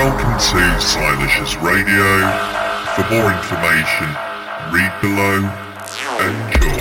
Welcome to Psylicious Radio. For more information, read below. Enjoy. Ship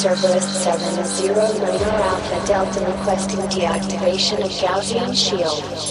Cerberus 709 Alpha Delta requesting deactivation of Gaussian shield.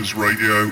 Psylicious Radio.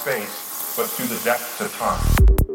Space, but through the depths of time.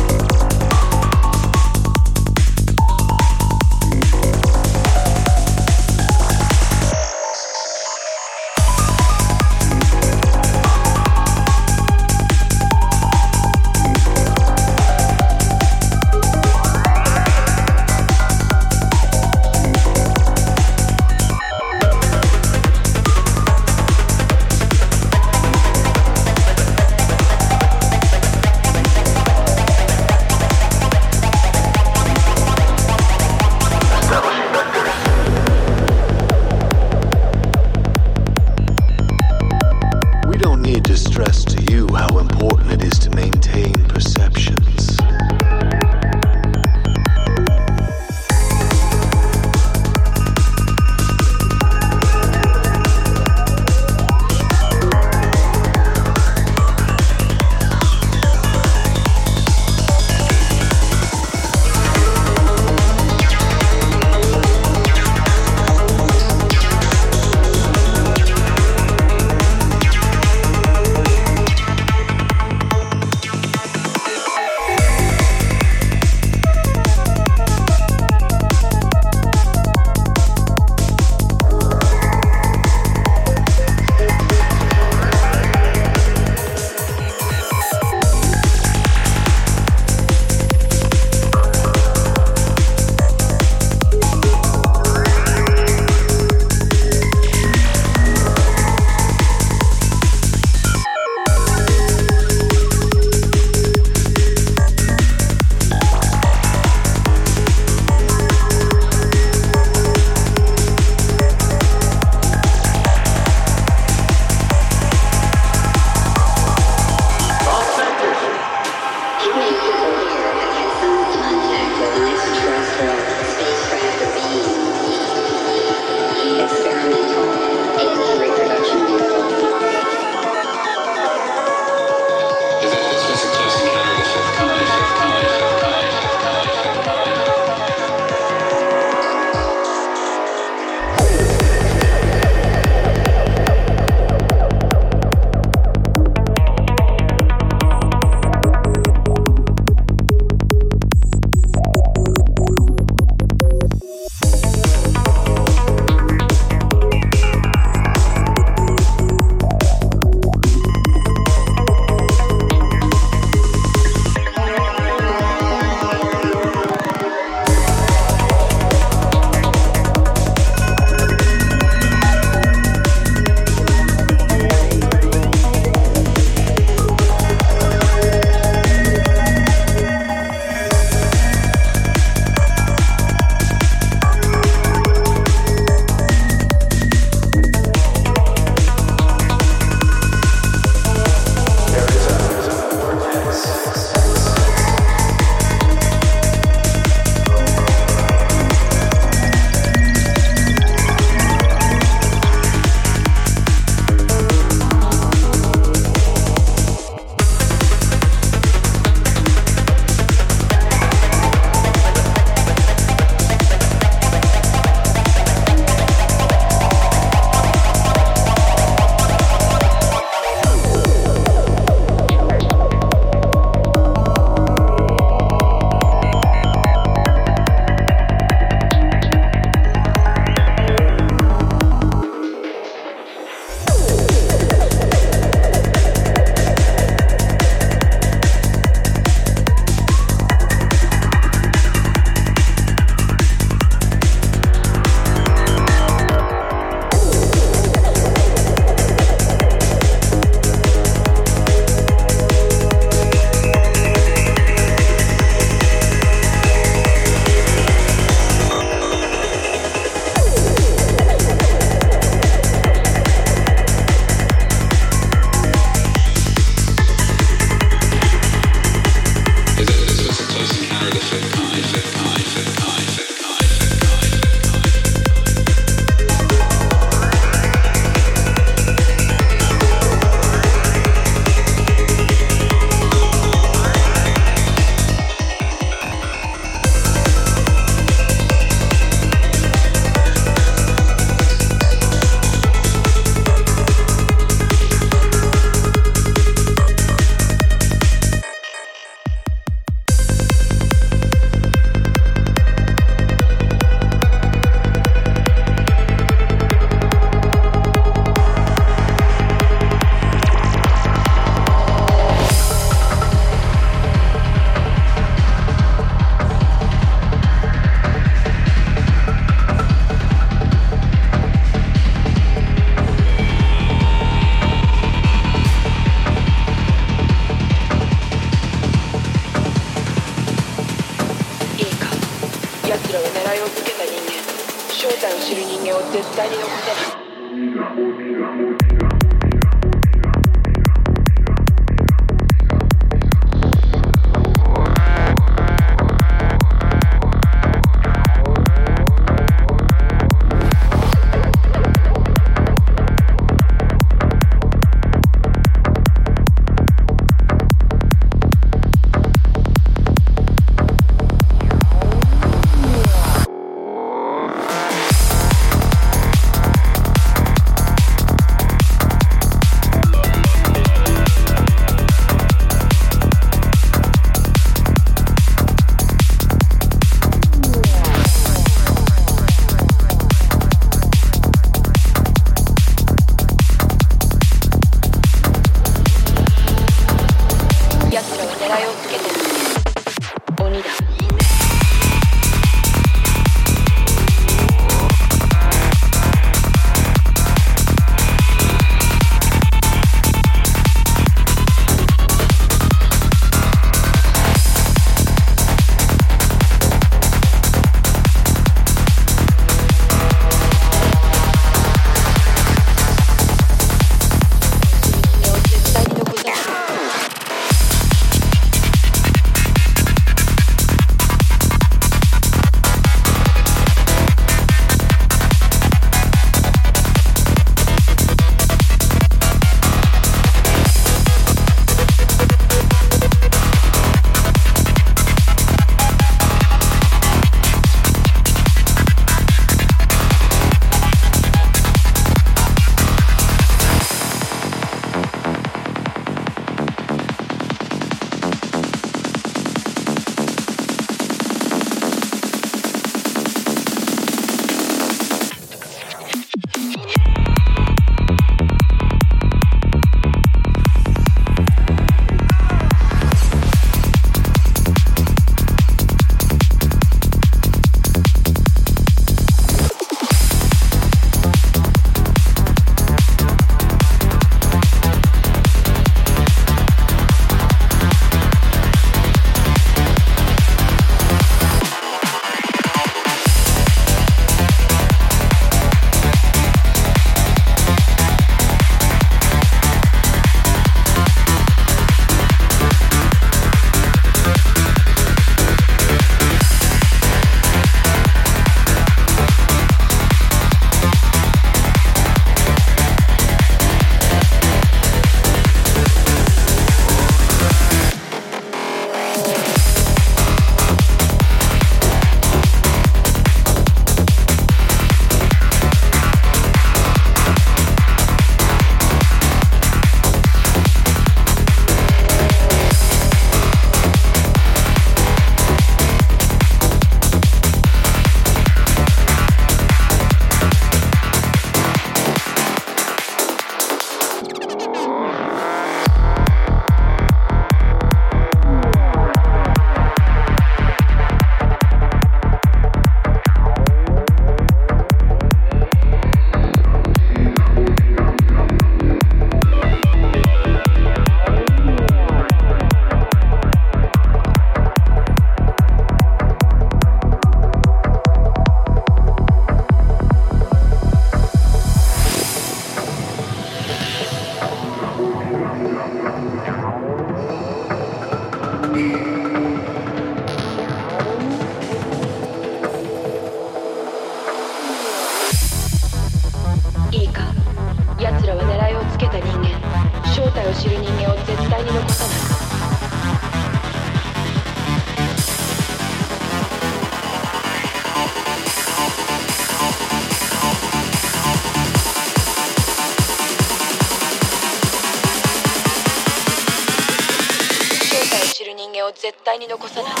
絶対に残さない「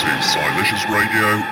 Psylicious Radio.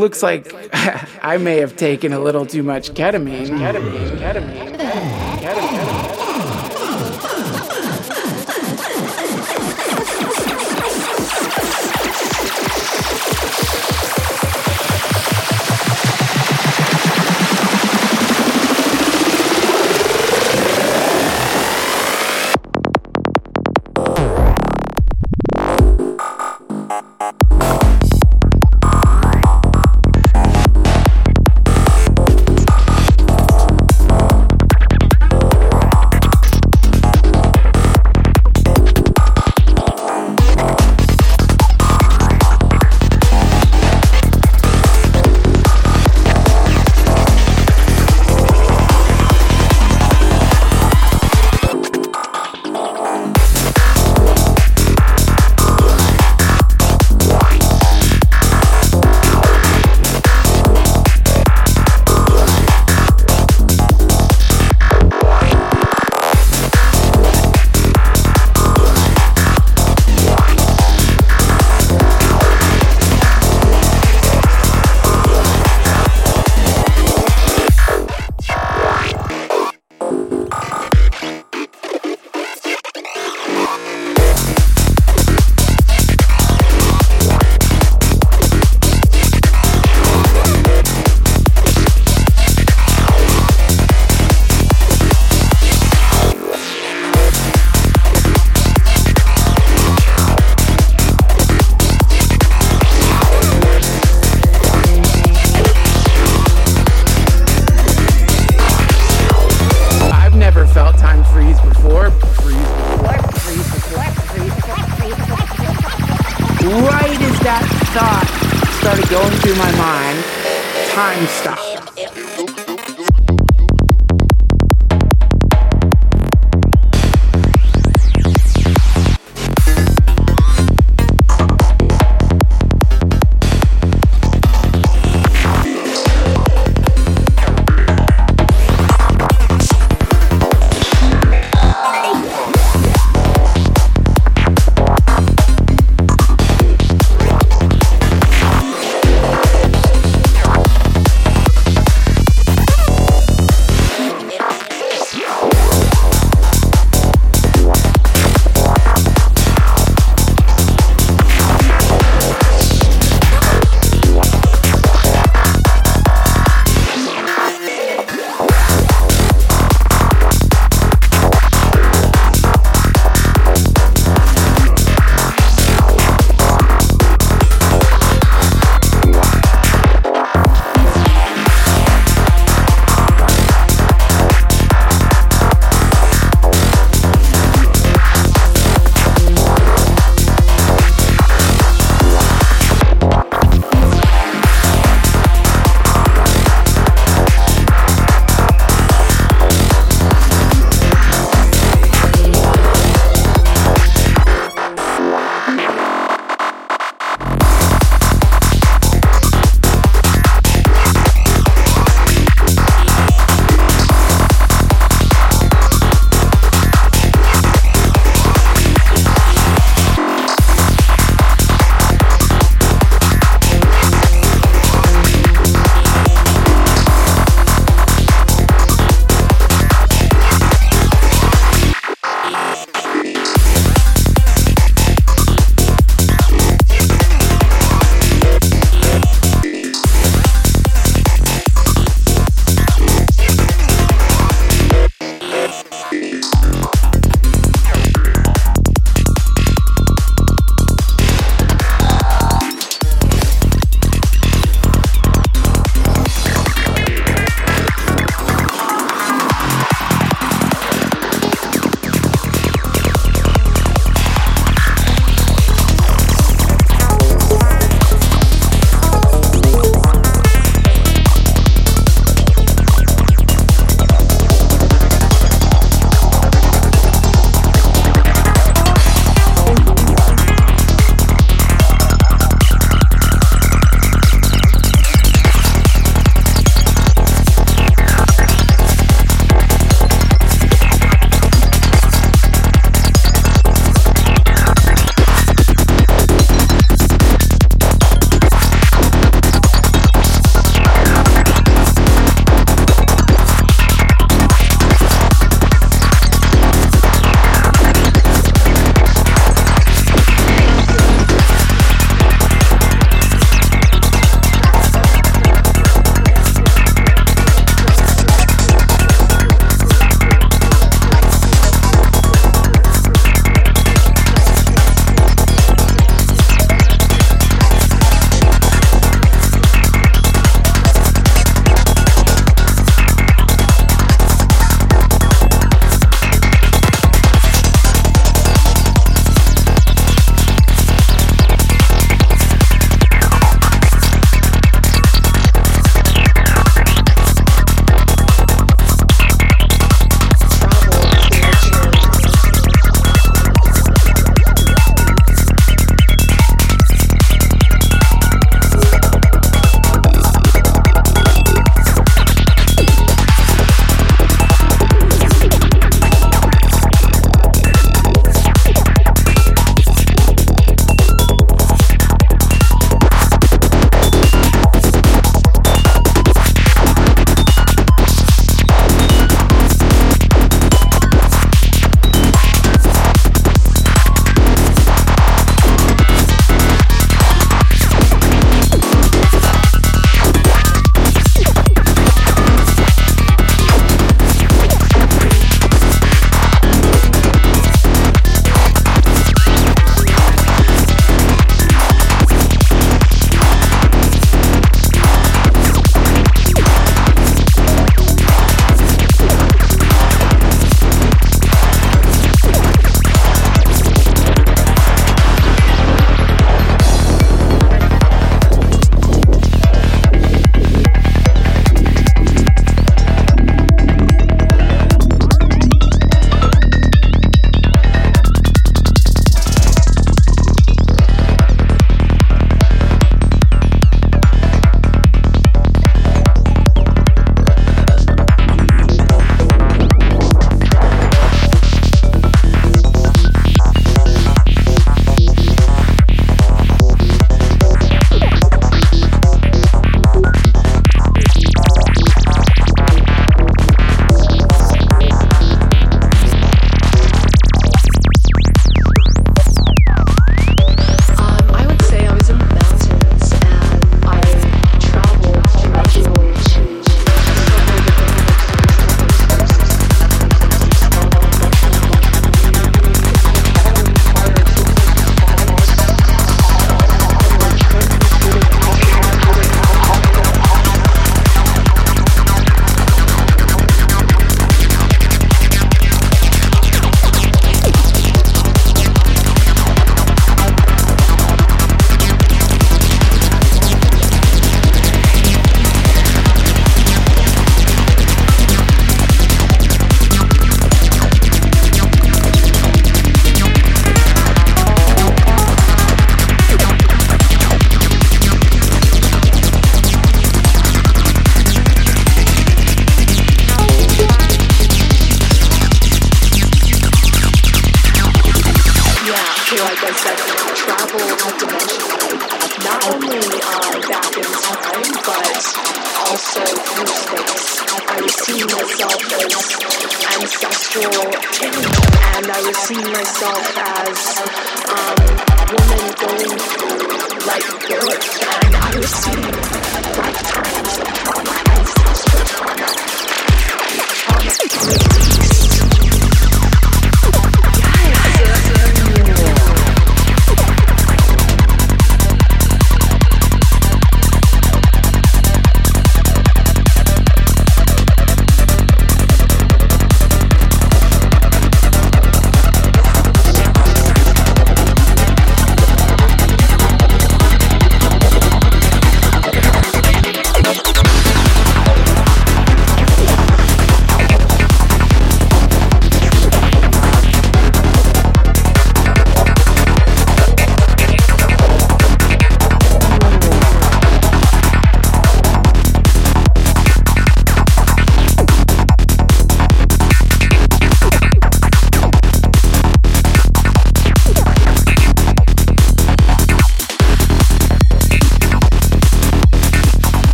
looks like I may have taken a little too much ketamine. ketamine, ketamine.